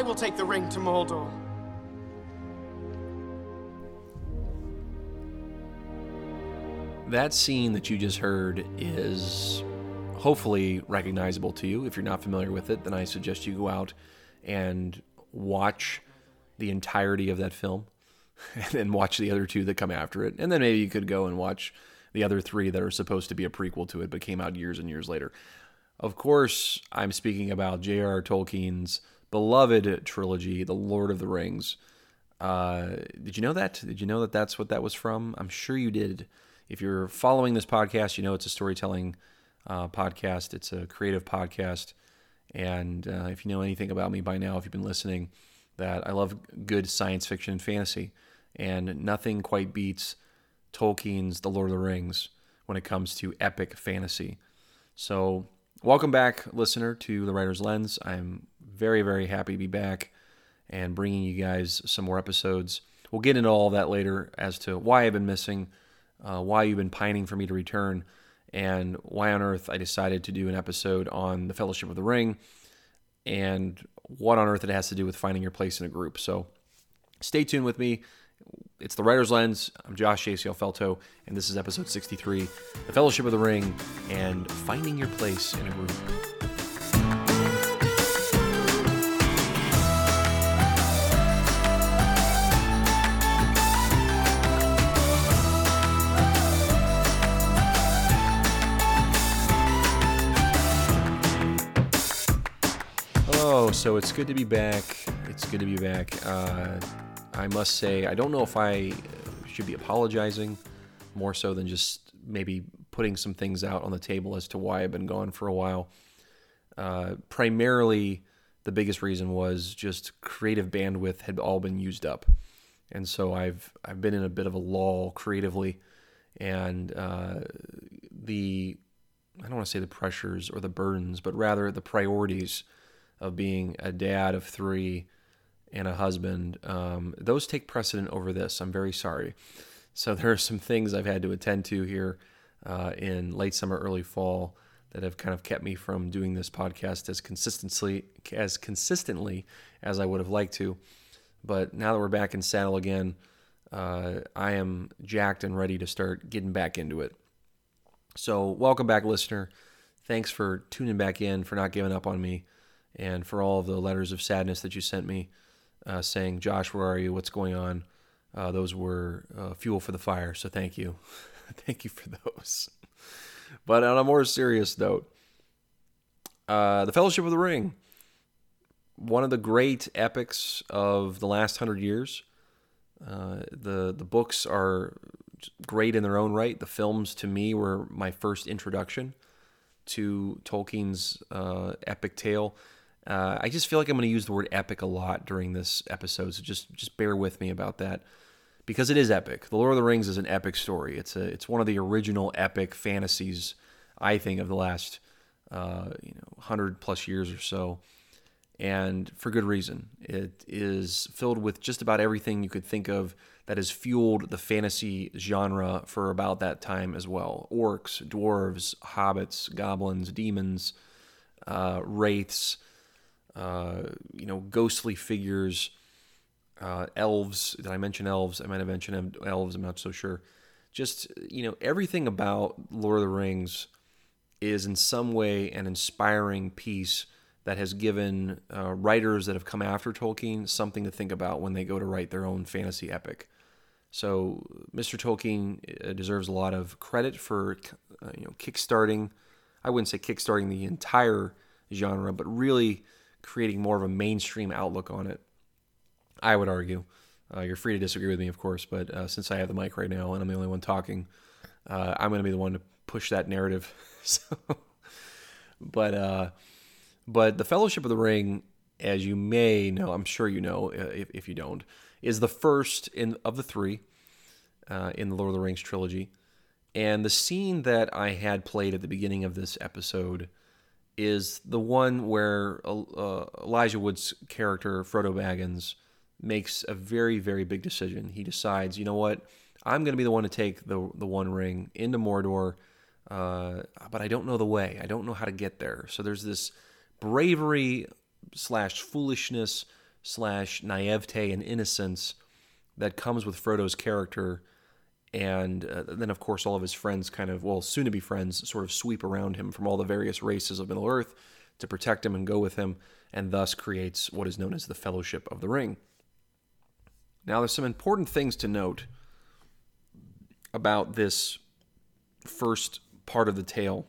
I will take the ring to Mordor. That scene that you just heard is hopefully recognizable to you. If you're not familiar with it, then I suggest you go out and watch the entirety of that film and then watch the other two that come after it. And then maybe you could go and watch the other three that are supposed to be a prequel to it but came out years and years later. Of course, I'm speaking about J.R.R. Tolkien's beloved trilogy, The Lord of the Rings. Uh, did you know that? Did you know that that's what that was from? I'm sure you did. If you're following this podcast, you know it's a storytelling uh, podcast. It's a creative podcast. And uh, if you know anything about me by now, if you've been listening, that I love good science fiction and fantasy. And nothing quite beats Tolkien's The Lord of the Rings when it comes to epic fantasy. So, welcome back, listener, to The Writer's Lens. I'm very, very happy to be back and bringing you guys some more episodes. We'll get into all that later as to why I've been missing, uh, why you've been pining for me to return, and why on earth I decided to do an episode on the Fellowship of the Ring and what on earth it has to do with finding your place in a group. So stay tuned with me. It's the Writer's Lens. I'm Josh Jaciel Felto, and this is episode 63 The Fellowship of the Ring and Finding Your Place in a Group. So it's good to be back. It's good to be back. Uh, I must say, I don't know if I should be apologizing more so than just maybe putting some things out on the table as to why I've been gone for a while. Uh, primarily, the biggest reason was just creative bandwidth had all been used up, and so I've I've been in a bit of a lull creatively, and uh, the I don't want to say the pressures or the burdens, but rather the priorities of being a dad of three and a husband, um, those take precedent over this. I'm very sorry. So there are some things I've had to attend to here uh, in late summer, early fall that have kind of kept me from doing this podcast as consistently as consistently as I would have liked to. But now that we're back in saddle again, uh, I am jacked and ready to start getting back into it. So welcome back, listener. Thanks for tuning back in, for not giving up on me and for all of the letters of sadness that you sent me uh, saying, Josh, where are you? What's going on? Uh, those were uh, fuel for the fire. So thank you. thank you for those. But on a more serious note, uh, The Fellowship of the Ring, one of the great epics of the last hundred years. Uh, the the books are great in their own right. The films, to me, were my first introduction to Tolkien's uh, epic tale. Uh, I just feel like I'm going to use the word epic a lot during this episode, so just just bear with me about that because it is epic. The Lord of the Rings is an epic story. It's a it's one of the original epic fantasies I think of the last uh, you know hundred plus years or so, and for good reason. It is filled with just about everything you could think of that has fueled the fantasy genre for about that time as well. Orcs, dwarves, hobbits, goblins, demons, uh, wraiths uh, you know, ghostly figures, uh, elves. Did I mention elves? I might have mentioned elves. I'm not so sure. Just you know, everything about Lord of the Rings is in some way an inspiring piece that has given uh, writers that have come after Tolkien something to think about when they go to write their own fantasy epic. So Mr. Tolkien uh, deserves a lot of credit for uh, you know kickstarting. I wouldn't say kickstarting the entire genre, but really creating more of a mainstream outlook on it. I would argue. Uh, you're free to disagree with me, of course, but uh, since I have the mic right now and I'm the only one talking, uh, I'm going to be the one to push that narrative. so, but uh, but the Fellowship of the Ring, as you may know, I'm sure you know uh, if, if you don't, is the first in of the three uh, in the Lord of the Rings trilogy. And the scene that I had played at the beginning of this episode is the one where uh, Elijah Wood's character, Frodo Baggins, makes a very, very big decision. He decides, you know what, I'm going to be the one to take the, the One Ring into Mordor, uh, but I don't know the way. I don't know how to get there. So there's this bravery slash foolishness slash naivete and innocence that comes with Frodo's character. And uh, then, of course, all of his friends kind of, well, soon to be friends, sort of sweep around him from all the various races of Middle Earth to protect him and go with him, and thus creates what is known as the Fellowship of the Ring. Now, there's some important things to note about this first part of the tale.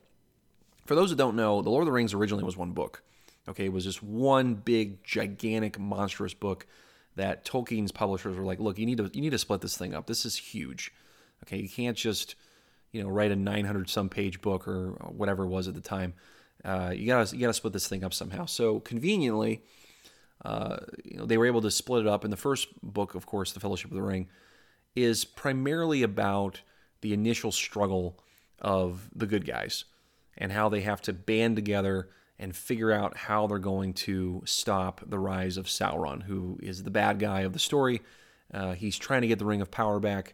For those that don't know, The Lord of the Rings originally was one book. Okay, it was just one big, gigantic, monstrous book that Tolkien's publishers were like, "Look, you need to you need to split this thing up. This is huge. Okay, you can't just you know write a 900 some page book or whatever it was at the time. Uh, you gotta you gotta split this thing up somehow. So conveniently, uh, you know, they were able to split it up. And the first book, of course, The Fellowship of the Ring, is primarily about the initial struggle of the good guys and how they have to band together and figure out how they're going to stop the rise of Sauron, who is the bad guy of the story. Uh, he's trying to get the Ring of Power back.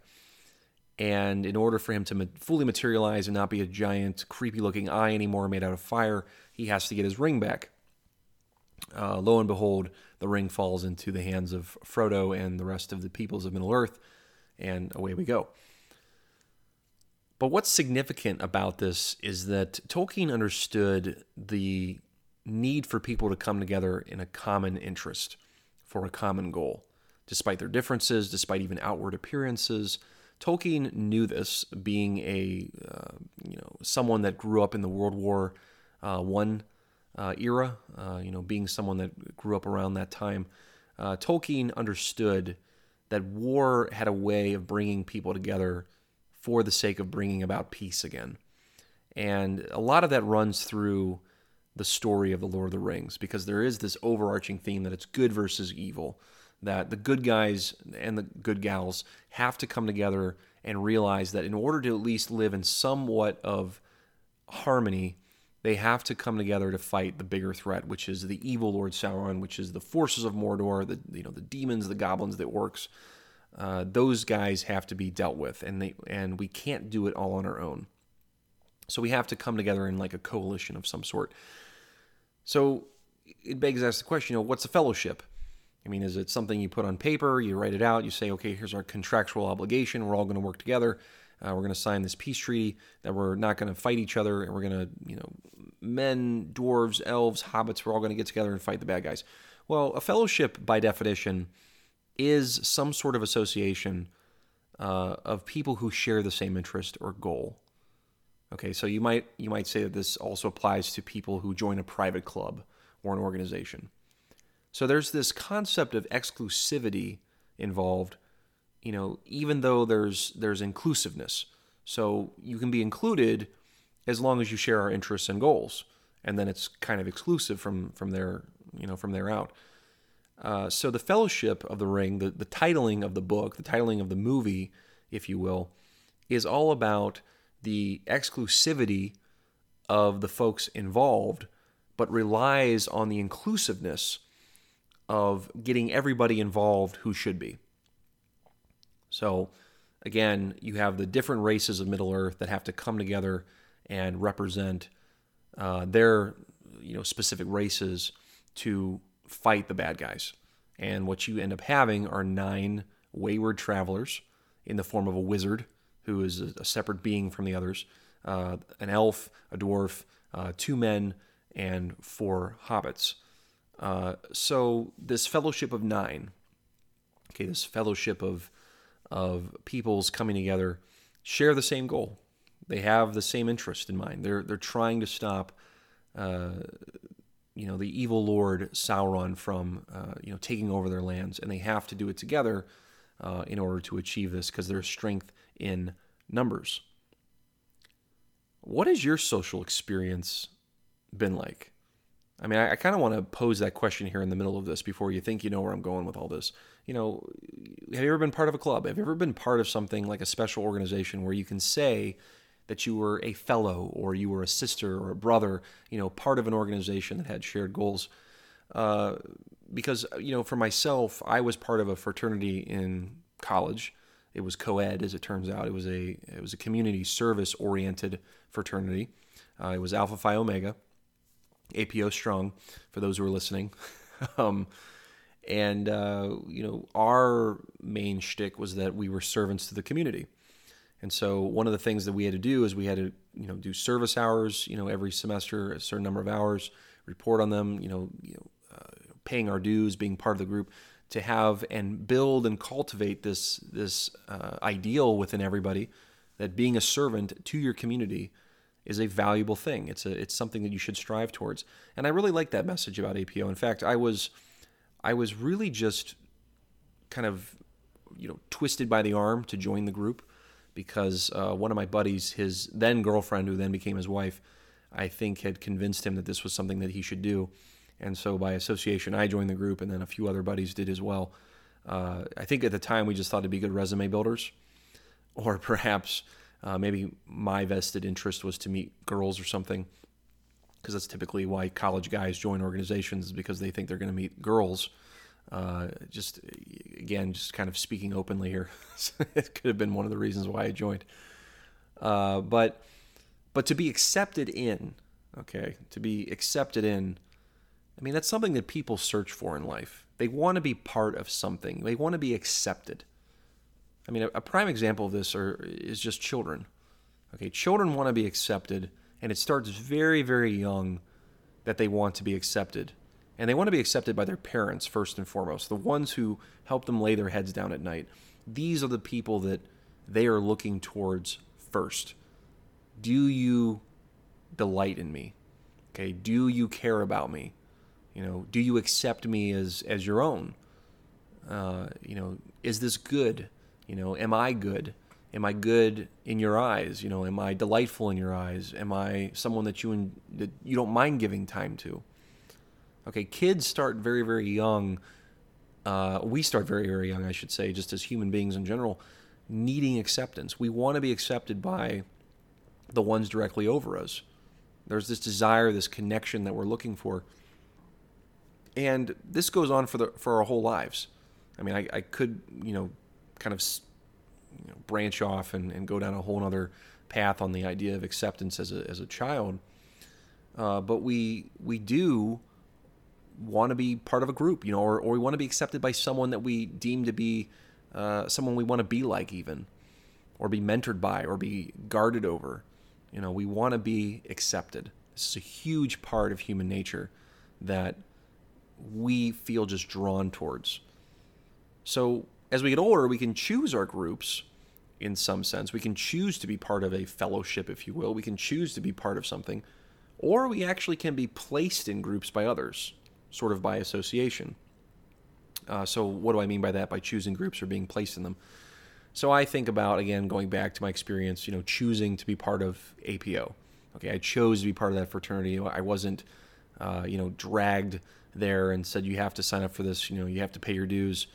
And in order for him to fully materialize and not be a giant, creepy looking eye anymore made out of fire, he has to get his ring back. Uh, lo and behold, the ring falls into the hands of Frodo and the rest of the peoples of Middle Earth, and away we go. But what's significant about this is that Tolkien understood the need for people to come together in a common interest for a common goal. Despite their differences, despite even outward appearances, Tolkien knew this, being a uh, you know someone that grew up in the World War uh, One uh, era, uh, you know, being someone that grew up around that time. Uh, Tolkien understood that war had a way of bringing people together for the sake of bringing about peace again. And a lot of that runs through the story of the Lord of the Rings because there is this overarching theme that it's good versus evil, that the good guys and the good gals have to come together and realize that in order to at least live in somewhat of harmony, they have to come together to fight the bigger threat, which is the evil Lord Sauron, which is the forces of Mordor, the you know the demons, the goblins, the orcs, uh, those guys have to be dealt with, and they and we can't do it all on our own. So we have to come together in like a coalition of some sort. So it begs us the question, you know, what's a fellowship? I mean, is it something you put on paper, you write it out, you say, okay, here's our contractual obligation, we're all going to work together, uh, we're going to sign this peace treaty that we're not going to fight each other, and we're going to, you know, men, dwarves, elves, hobbits, we're all going to get together and fight the bad guys. Well, a fellowship, by definition, is some sort of association uh, of people who share the same interest or goal. Okay, so you might you might say that this also applies to people who join a private club or an organization. So there's this concept of exclusivity involved, you know, even though there's there's inclusiveness. So you can be included as long as you share our interests and goals, and then it's kind of exclusive from from there, you know, from there out. Uh, so the Fellowship of the Ring, the, the titling of the book, the titling of the movie, if you will, is all about the exclusivity of the folks involved, but relies on the inclusiveness of getting everybody involved who should be. So, again, you have the different races of Middle Earth that have to come together and represent uh, their, you know, specific races to fight the bad guys. And what you end up having are nine wayward travelers in the form of a wizard who is a, separate being from the others, uh, an elf, a dwarf, uh, two men, and four hobbits. Uh, so this fellowship of nine, okay, this fellowship of of peoples coming together, share the same goal. They have the same interest in mind. They're they're trying to stop uh, you know the evil lord Sauron from uh, you know taking over their lands, and they have to do it together uh, in order to achieve this because there's strength in numbers. What has your social experience been like? I mean, I, I kind of want to pose that question here in the middle of this before you think you know where I'm going with all this. You know, have you ever been part of a club? Have you ever been part of something like a special organization where you can say that you were a fellow or you were a sister or a brother, you know, part of an organization that had shared goals. Uh, because you know, for myself, I was part of a fraternity in college. It was co-ed, as it turns out. It was a it was a community service oriented fraternity. Uh, it was Alpha Phi Omega, APO Strong, for those who are listening. um, And uh, you know, our main shtick was that we were servants to the community. And so one of the things that we had to do is we had to, you know, do service hours, you know, every semester, a certain number of hours, report on them, you know, you know, uh, paying our dues, being part of the group, to have and build and cultivate this this uh, ideal within everybody that being a servant to your community is a valuable thing. It's a it's something that you should strive towards. And I really like that message about APO. In fact, I was I was really just kind of you know twisted by the arm to join the group because uh, one of my buddies, his then girlfriend, who then became his wife, I think had convinced him that this was something that he should do. And so by association, I joined the group, and then a few other buddies did as well. Uh, I think at the time we just thought it'd be good resume builders, or perhaps uh, maybe my vested interest was to meet girls or something, because that's typically why college guys join organizations because they think they're going to meet girls. Uh, just again, just kind of speaking openly here, it could have been one of the reasons why I joined. Uh, but but to be accepted in, okay, to be accepted in I mean, that's something that people search for in life. They want to be part of something, they want to be accepted. I mean, a, a prime example of this are, is just children. Okay, children want to be accepted, and it starts very, very young that they want to be accepted. And they want to be accepted by their parents, first and foremost, the ones who help them lay their heads down at night. These are the people that they are looking towards first. Do you delight in me? Okay, do you care about me? You know, do you accept me as as your own? Uh, you know, is this good? You know, am I good? Am I good in your eyes? You know, am I delightful in your eyes? Am I someone that you in, that you don't mind giving time to? Okay, kids start very very young. Uh, we start very very young, I should say, just as human beings in general, needing acceptance. We want to be accepted by the ones directly over us. There's this desire, this connection that we're looking for and this goes on for the for our whole lives. I mean, I, I could you know kind of you know, branch off and, and go down a whole other path on the idea of acceptance as a as a child, uh, but we we do want to be part of a group, you know, or, or we want to be accepted by someone that we deem to be uh, someone we want to be like, even, or be mentored by, or be guarded over. You know, we want to be accepted. This is a huge part of human nature that we feel just drawn towards. So as we get older, we can choose our groups in some sense. We can choose to be part of a fellowship, if you will. We can choose to be part of something. Or we actually can be placed in groups by others, sort of by association. Uh, so, what do I mean by that? By choosing groups or being placed in them? So, I think about, again, going back to my experience, you know, choosing to be part of APO. Okay, I chose to be part of that fraternity. I wasn't, uh, you know, dragged there and said you have to sign up for this. You know, you have to pay your dues.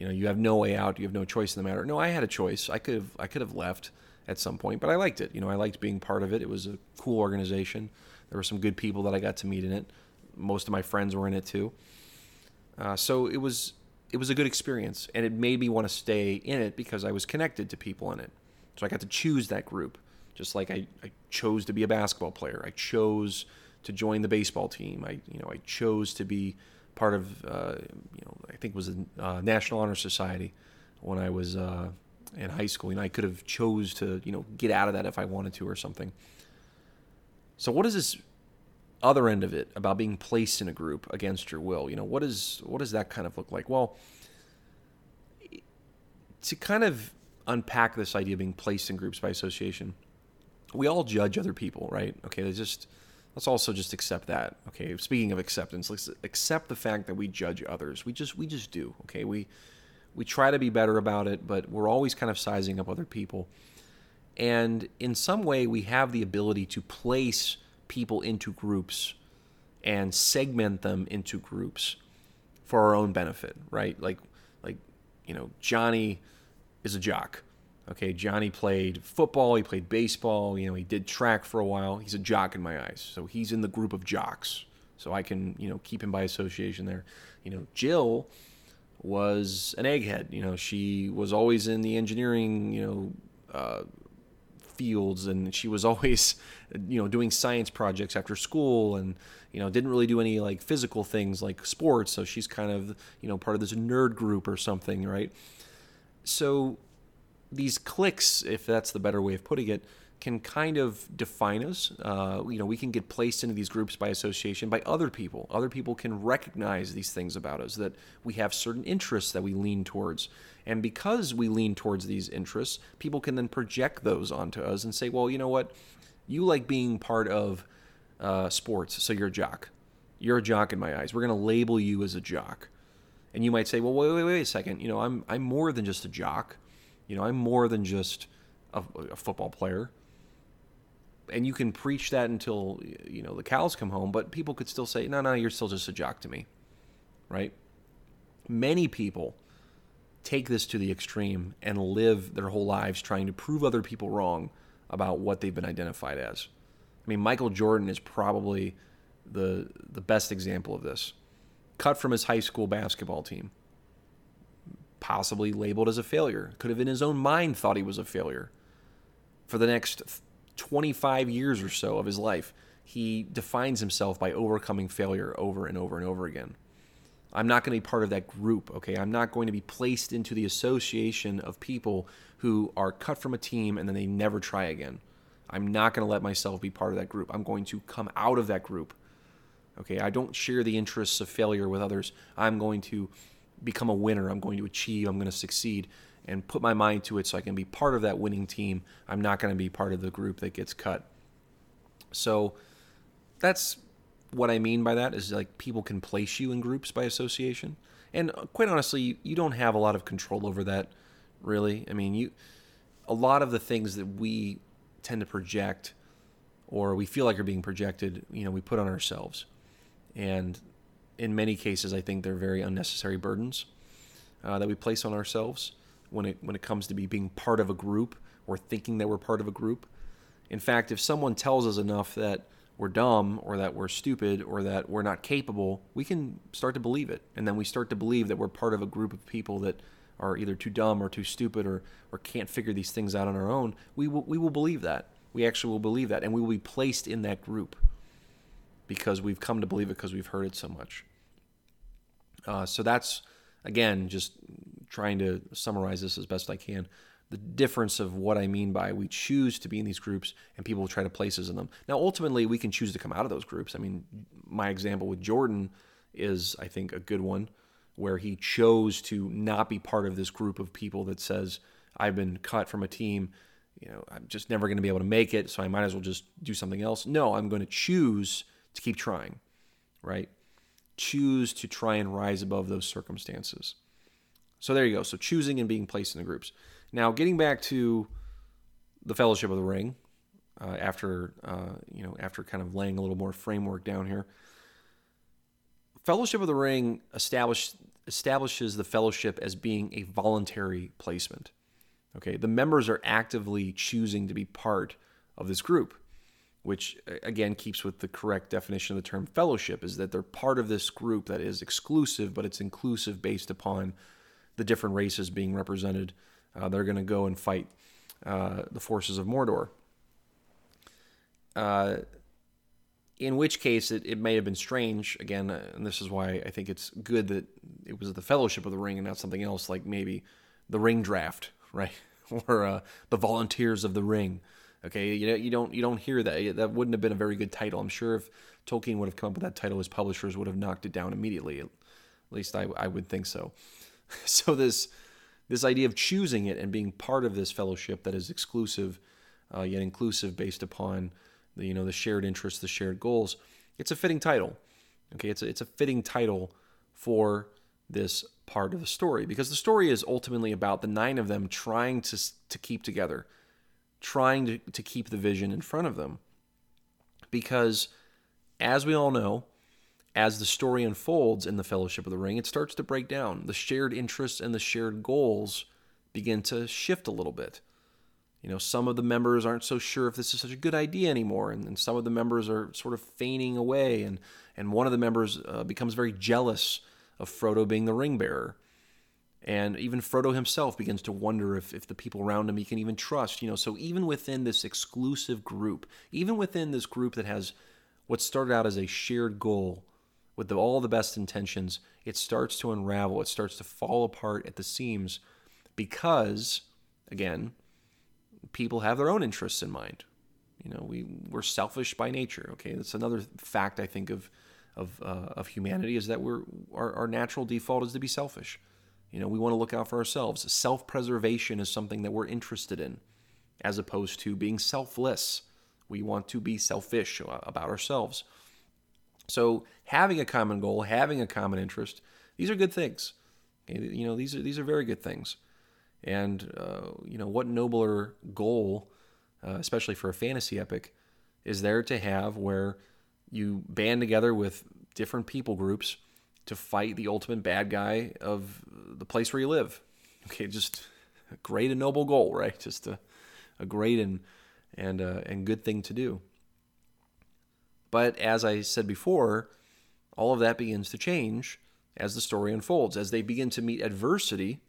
You know, you have no way out. You have no choice in the matter. No, I had a choice. I could have I could have left at some point, but I liked it. You know, I liked being part of it. It was a cool organization. There were some good people that I got to meet in it. Most of my friends were in it too. Uh, so it was it was a good experience, and it made me want to stay in it because I was connected to people in it. So I got to choose that group, just like I, I chose to be a basketball player. I chose to join the baseball team. I you know I chose to be part of uh, you know I think was the uh, National Honor Society when I was uh, in high school. You know I could have chose to you know get out of that if I wanted to or something. So what is this other end of it about being placed in a group against your will? You know what is what does that kind of look like? Well, to kind of unpack this idea of being placed in groups by association, we all judge other people, right? Okay, there's just let's also just accept that okay? Speaking of acceptance let's accept the fact that we judge others. We just we just do okay? We we try to be better about it but we're always kind of sizing up other people. And in some way we have the ability to place people into groups and segment them into groups for our own benefit right? Like like you know johnny is a jock Okay, Johnny played football, he played baseball, you know, he did track for a while. He's a jock in my eyes. So he's in the group of jocks. So I can, you know, keep him by association there. You know, Jill was an egghead. You know, she was always in the engineering, you know, uh, fields and she was always you know doing science projects after school and you know didn't really do any like physical things like sports so she's kind of you know part of this nerd group or something right so these cliques if that's the better way of putting it can kind of define us. Uh, you know, we can get placed into these groups by association by other people. Other people can recognize these things about us that we have certain interests that we lean towards. And because we lean towards these interests, people can then project those onto us and say, well, you know what? You like being part of uh, sports, so you're a jock. You're a jock in my eyes. We're going to label you as a jock. And you might say, well, wait, wait, wait a second. You know, I'm, I'm more than just a jock. You know, I'm more than just a, a football player. And you can preach that until you know the cows come home but people could still say no no you're still just a jock to me. Right? Many people take this to the extreme and live their whole lives trying to prove other people wrong about what they've been identified as. I mean michael jordan is probably the the best example of this. Cut from his high school basketball team possibly labeled as a failure could have in his own mind thought he was a failure for the next 25 years or so of his life, he defines himself by overcoming failure over and over and over again. I'm not going to be part of that group, okay? I'm not going to be placed into the association of people who are cut from a team and then they never try again. I'm not going to let myself be part of that group. I'm going to come out of that group. Okay, I don't share the interests of failure with others. I'm going to become a winner. I'm going to achieve. I'm going to succeed and put my mind to it so I can be part of that winning team. I'm not going to be part of the group that gets cut. So that's what I mean by that is like people can place you in groups by association. And uh, quite honestly, you don't have a lot of control over that really. I mean, you a lot of the things that we tend to project or we feel like are being projected, you know, we put on ourselves. And in many cases, I think they're very unnecessary burdens uh, that we place on ourselves when it when it comes to be being part of a group or thinking that we're part of a group. In fact, if someone tells us enough that we're dumb or that we're stupid or that we're not capable, we can start to believe it. And then we start to believe that we're part of a group of people that are either too dumb or too stupid or, or can't figure these things out on our own. We will, we will believe that. We actually will believe that. And we will be placed in that group because we've come to believe it because we've heard it so much. Uh, so that's, again, just trying to summarize this as best I can. The difference of what I mean by we choose to be in these groups and people try to place us in them. Now, ultimately, we can choose to come out of those groups. I mean, my example with Jordan is, I think, a good one where he chose to not be part of this group of people that says, I've been cut from a team. You know, I'm just never going to be able to make it, so I might as well just do something else. No, I'm going to choose to keep trying, right? Choose to try and rise above those circumstances. So there you go. So choosing and being placed in the groups. Now, getting back to the Fellowship of the Ring, uh, after uh, you know, after kind of laying a little more framework down here, Fellowship of the Ring establishes the fellowship as being a voluntary placement. Okay, the members are actively choosing to be part of this group, which again keeps with the correct definition of the term fellowship, is that they're part of this group that is exclusive, but it's inclusive based upon the different races being represented. Uh, they're going to go and fight uh, the forces of Mordor. Uh, in which case, it, it may have been strange, again, uh, and this is why I think it's good that it was the Fellowship of the Ring and not something else like maybe the Ring Draft, right? or uh, the Volunteers of the Ring. Okay, you know, you don't you don't hear that. That wouldn't have been a very good title. I'm sure if Tolkien would have come up with that title, his publishers would have knocked it down immediately. At least I, I would think so. so this this idea of choosing it and being part of this fellowship that is exclusive uh, yet inclusive based upon the you know the shared interests, the shared goals. It's a fitting title. Okay, it's a, it's a fitting title for this part of the story because the story is ultimately about the nine of them trying to to keep together, trying to, to keep the vision in front of them. Because as we all know, as the story unfolds in the Fellowship of the Ring, it starts to break down. The shared interests and the shared goals begin to shift a little bit. You know, some of the members aren't so sure if this is such a good idea anymore, and, and some of the members are sort of feigning away, and, and one of the members uh, becomes very jealous of Frodo being the ring bearer. And even Frodo himself begins to wonder if, if the people around him he can even trust. You know, so even within this exclusive group, even within this group that has what started out as a shared goal with the, all the best intentions, it starts to unravel. It starts to fall apart at the seams because, again, people have their own interests in mind. You know, we we're selfish by nature. Okay, that's another fact I think of of uh, of humanity is that we're our, our natural default is to be selfish. You know, we want to look out for ourselves. Self preservation is something that we're interested in, as opposed to being selfless. We want to be selfish about ourselves. So having a common goal, having a common interest, these are good things. You know, these are these are very good things. And uh, you know, what nobler goal uh, especially for a fantasy epic, is there to have where you band together with different people groups to fight the ultimate bad guy of the place where you live. Okay, just a great and noble goal, right? Just a, a great and and uh, and good thing to do. But as I said before, all of that begins to change as the story unfolds, as they begin to meet adversity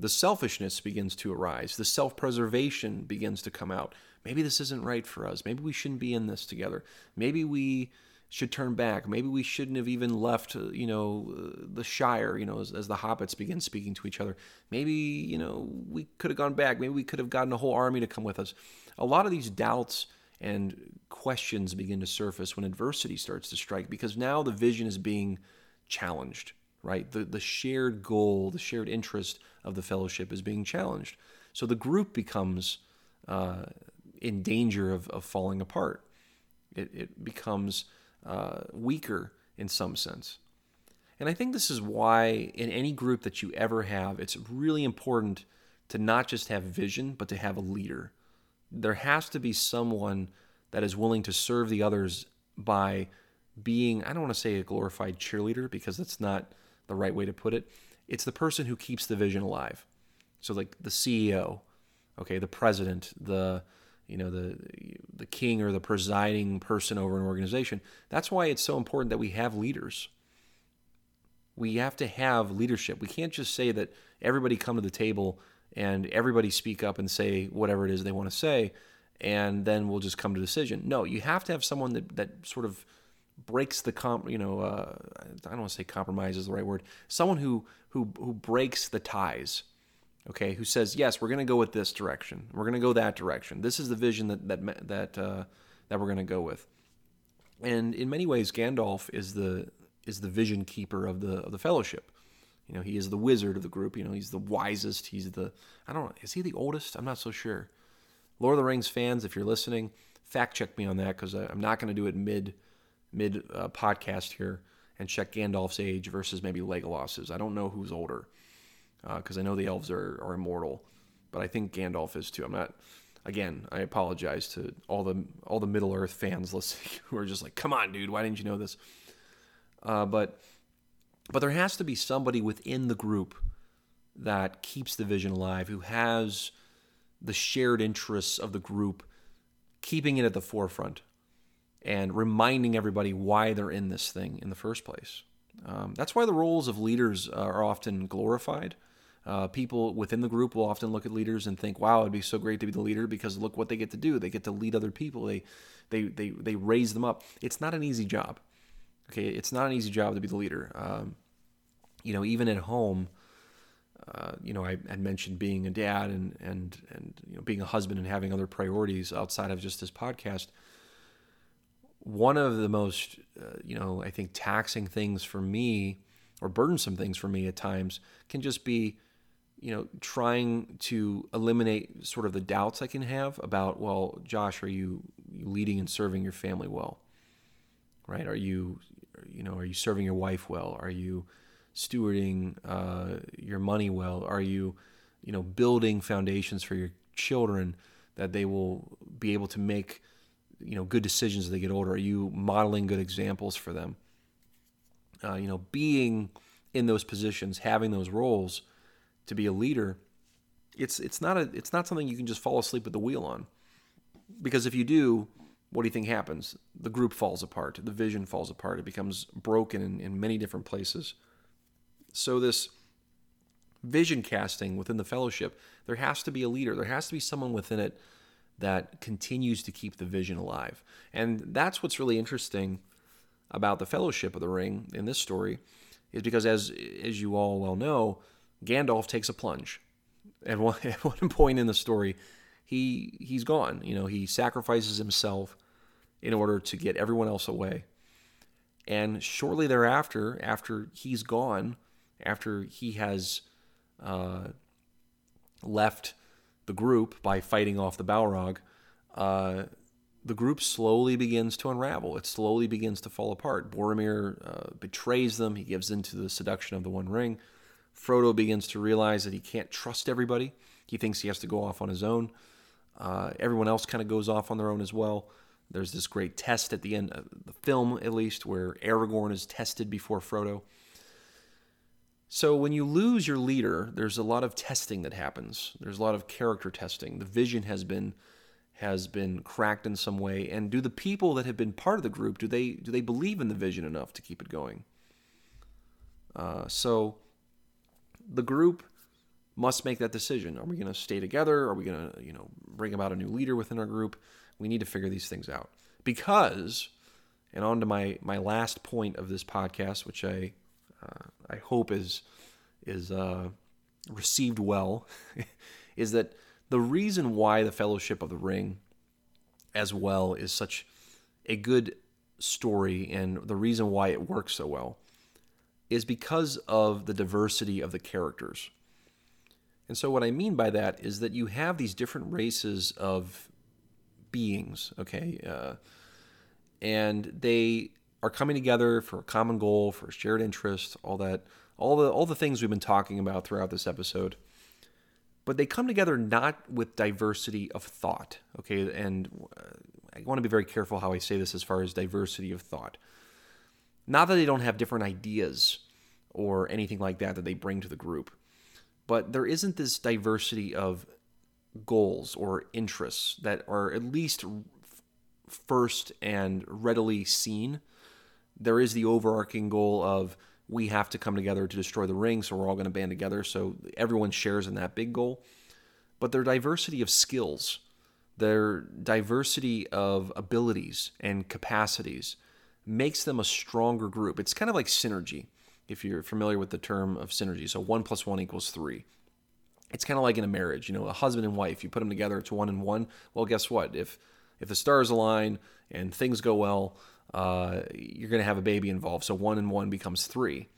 the selfishness begins to arise. The self preservation begins to come out. Maybe this isn't right for us. Maybe we shouldn't be in this together. Maybe we should turn back. Maybe we shouldn't have even left, uh, you know, uh, the Shire, you know, as, as, the hobbits begin speaking to each other. Maybe, you know, we could have gone back. Maybe we could have gotten a whole army to come with us. A lot of these doubts and questions begin to surface when adversity starts to strike because now the vision is being challenged right? The, the shared goal, the shared interest of the fellowship is being challenged. So the group becomes uh, in danger of, of falling apart. It, it becomes uh, weaker in some sense. And I think this is why, in any group that you ever have, it's really important to not just have vision, but to have a leader. There has to be someone that is willing to serve the others by being, I don't want to say a glorified cheerleader because that's not the right way to put it. It's the person who keeps the vision alive. So like the CEO, okay, the president, the you know the the king or the presiding person over an organization. That's why it's so important that we have leaders. We have to have leadership. We can't just say that everybody come to the table and everybody speak up and say whatever it is they want to say and then we'll just come to a decision. No, you have to have someone that, that sort of breaks the comp you know uh, i don't want to say compromise is the right word someone who who who breaks the ties okay who says yes we're going to go with this direction. We're going to go that direction. This is the vision that that that uh, that we're going to go with. And in many ways gandalf is the is the vision keeper of the of the fellowship. You know he is the wizard of the group. You know he's the wisest. He's the i don't know is he the oldest? I'm not so sure. Lord of the rings fans if you're listening fact check me on that because i'm not going to do it mid mid uh, podcast here and check Gandalf's age versus maybe Legolas's. I don't know who's older because uh, I know the elves are, are immortal, but I think Gandalf is too. I'm not. Again, I apologize to all the all the Middle Earth fans listening who are just like, "Come on, dude, why didn't you know this?" Uh, but but there has to be somebody within the group that keeps the vision alive, who has the shared interests of the group, keeping it at the forefront and reminding everybody why they're in this thing in the first place. Um, that's why the roles of leaders are often glorified. Uh, people within the group will often look at leaders and think, "Wow, it'd be so great to be the leader because look what they get to do. They get to lead other people. They, they, they, they raise them up. It's not an easy job. Okay, it's not an easy job to be the leader. Um, you know, even at home, uh, you know, I had mentioned being a dad and and and you know being a husband and having other priorities outside of just this podcast one of the most, uh, you know, I think taxing things for me or burdensome things for me at times can just be, you know, trying to eliminate sort of the doubts I can have about, well, Josh, are you leading and serving your family well? Right? Are you, you know, are you serving your wife well? Are you stewarding uh, your money well? Are you, you know, building foundations for your children that they will be able to make you know good decisions as they get older? Are you modeling good examples for them? Uh, you know, being in those positions, having those roles to be a leader, it's it's not a it's not something you can just fall asleep at the wheel on. Because if you do, what do you think happens? The group falls apart, the vision falls apart, it becomes broken in, in many different places. So this vision casting within the fellowship, there has to be a leader. There has to be someone within it that continues to keep the vision alive. And that's what's really interesting about the fellowship of the ring in this story is because as as you all well know, Gandalf takes a plunge. At one, at one point in the story, he he's gone. You know, he sacrifices himself in order to get everyone else away. And shortly thereafter, after he's gone, after he has uh, left the group by fighting off the Balrog, uh, the group slowly begins to unravel. It slowly begins to fall apart. Boromir uh, betrays them. He gives in to the seduction of the One Ring. Frodo begins to realize that he can't trust everybody. He thinks he has to go off on his own. Uh, everyone else kind of goes off on their own as well. There's this great test at the end of the film, at least, where Aragorn is tested before Frodo. So when you lose your leader, there's a lot of testing that happens. There's a lot of character testing. The vision has been has been cracked in some way, and do the people that have been part of the group do they do they believe in the vision enough to keep it going? Uh, so the group must make that decision. Are we going to stay together? Are we going to you know bring about a new leader within our group? We need to figure these things out because, and on to my my last point of this podcast, which I uh, I hope is is uh, received well, is that the reason why the Fellowship of the Ring, as well, is such a good story, and the reason why it works so well, is because of the diversity of the characters. And so, what I mean by that is that you have these different races of beings, okay? Uh, and they are coming together for a common goal, for a shared interest, all that, all the all the things we've been talking about throughout this episode. But they come together not with diversity of thought, okay? And uh, I want to be very careful how I say this as far as diversity of thought. Not that they don't have different ideas or anything like that that they bring to the group, but there isn't this diversity of goals or interests that are at least first and readily seen. There is the overarching goal of we have to come together to destroy the ring, so we're all going to band together. So everyone shares in that big goal. But their diversity of skills, their diversity of abilities and capacities makes them a stronger group. It's kind of like synergy, if you're familiar with the term of synergy. So one plus one equals three it's kind of like in a marriage, you know, a husband and wife. You put them together, it's one and one. Well, guess what? If if the stars align and things go well, uh, you're going to have a baby involved. So one and one becomes three,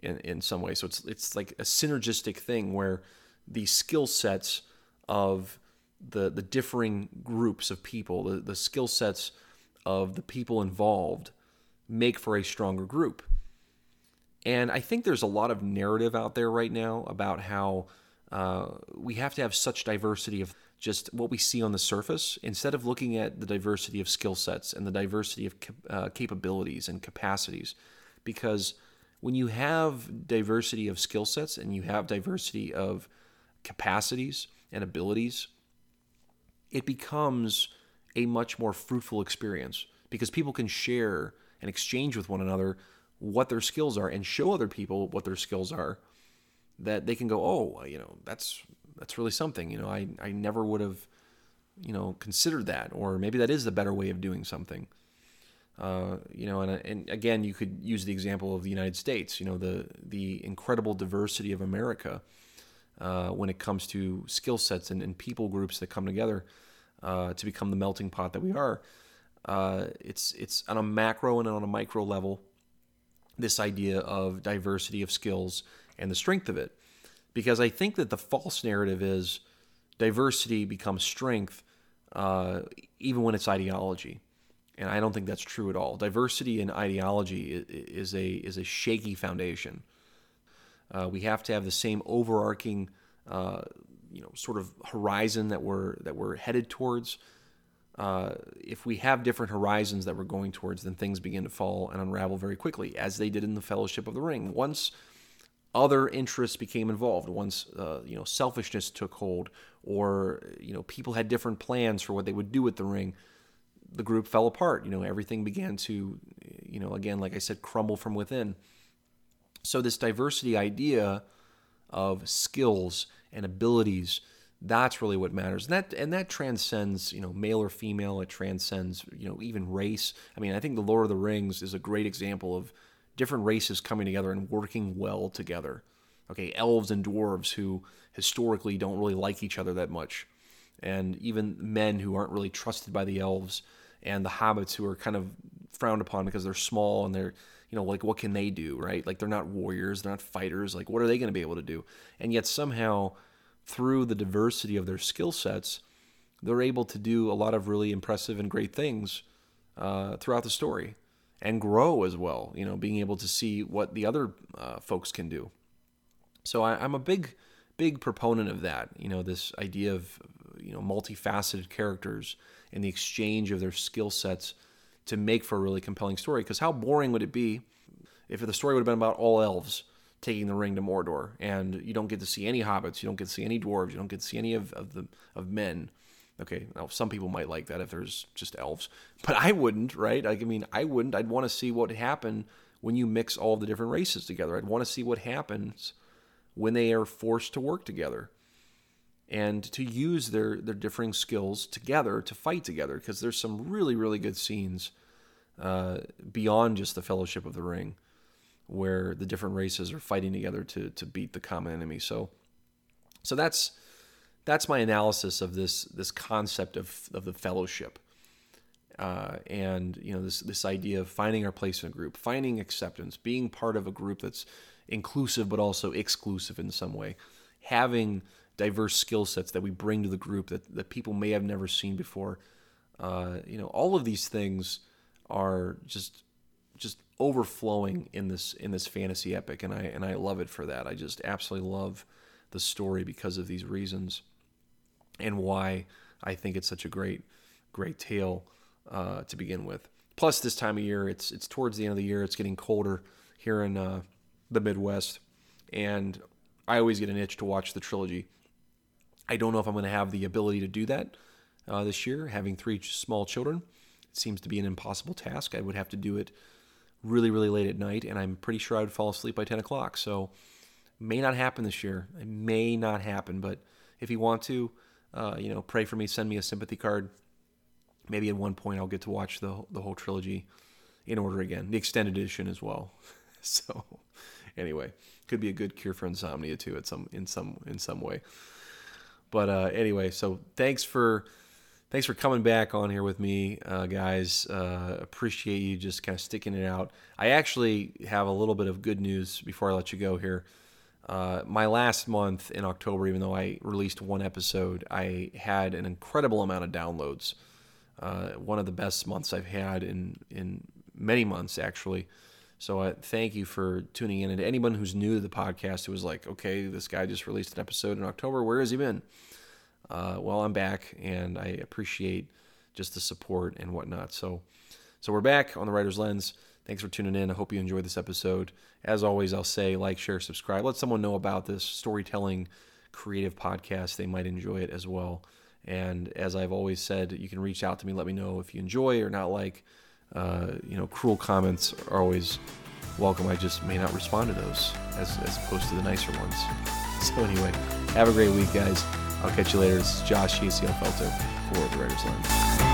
in in some way. So it's it's like a synergistic thing where the skill sets of the the differing groups of people, the, the skill sets of the people involved, make for a stronger group. And I think there's a lot of narrative out there right now about how uh, we have to have such diversity of just what we see on the surface instead of looking at the diversity of skill sets and the diversity of uh, capabilities and capacities. Because when you have diversity of skill sets and you have diversity of capacities and abilities, it becomes a much more fruitful experience because people can share and exchange with one another what their skills are and show other people what their skills are that they can go, oh, you know, that's that's really something. You know, I I never would have, you know, considered that, or maybe that is the better way of doing something. Uh, you know, and and again, you could use the example of the United States. You know, the the incredible diversity of America uh, when it comes to skill sets and, and people groups that come together uh, to become the melting pot that we are. Uh, it's it's on a macro and on a micro level. This idea of diversity of skills and the strength of it. Because I think that the false narrative is diversity becomes strength uh, even when it's ideology. And I don't think that's true at all. Diversity in ideology is a, is a shaky foundation. Uh, we have to have the same overarching, uh, you know, sort of horizon that we're that we're headed towards. Uh, if we have different horizons that we're going towards, then things begin to fall and unravel very quickly, as they did in the Fellowship of the Ring. Once other interests became involved once uh, you know selfishness took hold or you know people had different plans for what they would do with the ring the group fell apart you know everything began to you know again like i said crumble from within so this diversity idea of skills and abilities that's really what matters. And that and that transcends you know male or female. It transcends you know even race. I mean i think the lord of the rings is a great example of different races coming together and working well together. Okay elves and dwarves who historically don't really like each other that much. And even men who aren't really trusted by the elves and the hobbits who are kind of frowned upon because they're small and they're you know like what can they do right like they're not warriors they're not fighters like what are they going to be able to do and yet somehow through the diversity of their skill sets, they're able to do a lot of really impressive and great things uh, throughout the story and grow as well. You know, being able to see what the other uh, folks can do. So I, I'm a big, big proponent of that. You know, this idea of you know multifaceted characters and the exchange of their skill sets to make for a really compelling story. Because how boring would it be if the story would have been about all elves? taking the ring to Mordor, and you don't get to see any hobbits, you don't get to see any dwarves, you don't get to see any of, of the of men. Okay, now some people might like that if there's just elves, but I wouldn't, right? Like, I mean, I wouldn't. I'd want to see what happened when you mix all the different races together. I'd want to see what happens when they are forced to work together and to use their their differing skills together to fight together because there's some really really good scenes uh, beyond just the Fellowship of the Ring where the different races are fighting together to to beat the common enemy. So so that's that's my analysis of this this concept of of the fellowship. Uh, and you know this this idea of finding our place in a group, finding acceptance, being part of a group that's inclusive but also exclusive in some way, having diverse skill sets that we bring to the group that, that people may have never seen before. Uh, you know, all of these things are just just overflowing in this in this fantasy epic, and I and I love it for that. I just absolutely love the story because of these reasons, and why I think it's such a great great tale uh, to begin with. Plus, this time of year, it's it's towards the end of the year. It's getting colder here in uh, the Midwest, and I always get an itch to watch the trilogy. I don't know if I'm going to have the ability to do that uh, this year. Having three small children, it seems to be an impossible task. I would have to do it really, really late at night, and I'm pretty sure I would fall asleep by 10 o'clock. So, may not happen this year. It may not happen, but if you want to, uh, you know, pray for me, send me a sympathy card. Maybe at one point I'll get to watch the the whole trilogy in order again, the extended edition as well. so, anyway, could be a good cure for insomnia too, at some in some in some way. But uh, anyway, so thanks for thanks for coming back on here with me, uh, guys. Uh, appreciate you just kind of sticking it out. I actually have a little bit of good news before I let you go here. Uh, my last month in October, even though I released one episode, I had an incredible amount of downloads. Uh, one of the best months I've had in in many months, actually. So uh, thank you for tuning in. And anyone who's new to the podcast who was like, okay, this guy just released an episode in October. Where has he been? uh, well, I'm back, and I appreciate just the support and whatnot. So, so we're back on the Writer's Lens. Thanks for tuning in. I hope you enjoyed this episode. As always, I'll say like, share, subscribe. Let someone know about this storytelling creative podcast. They might enjoy it as well. And as I've always said, you can reach out to me. Let me know if you enjoy or not like. Uh, you know, cruel comments are always welcome. I just may not respond to those as, as opposed to the nicer ones. So anyway, have a great week, guys. I'll catch you later. This is Josh, ECL Felter for the Writers Lens.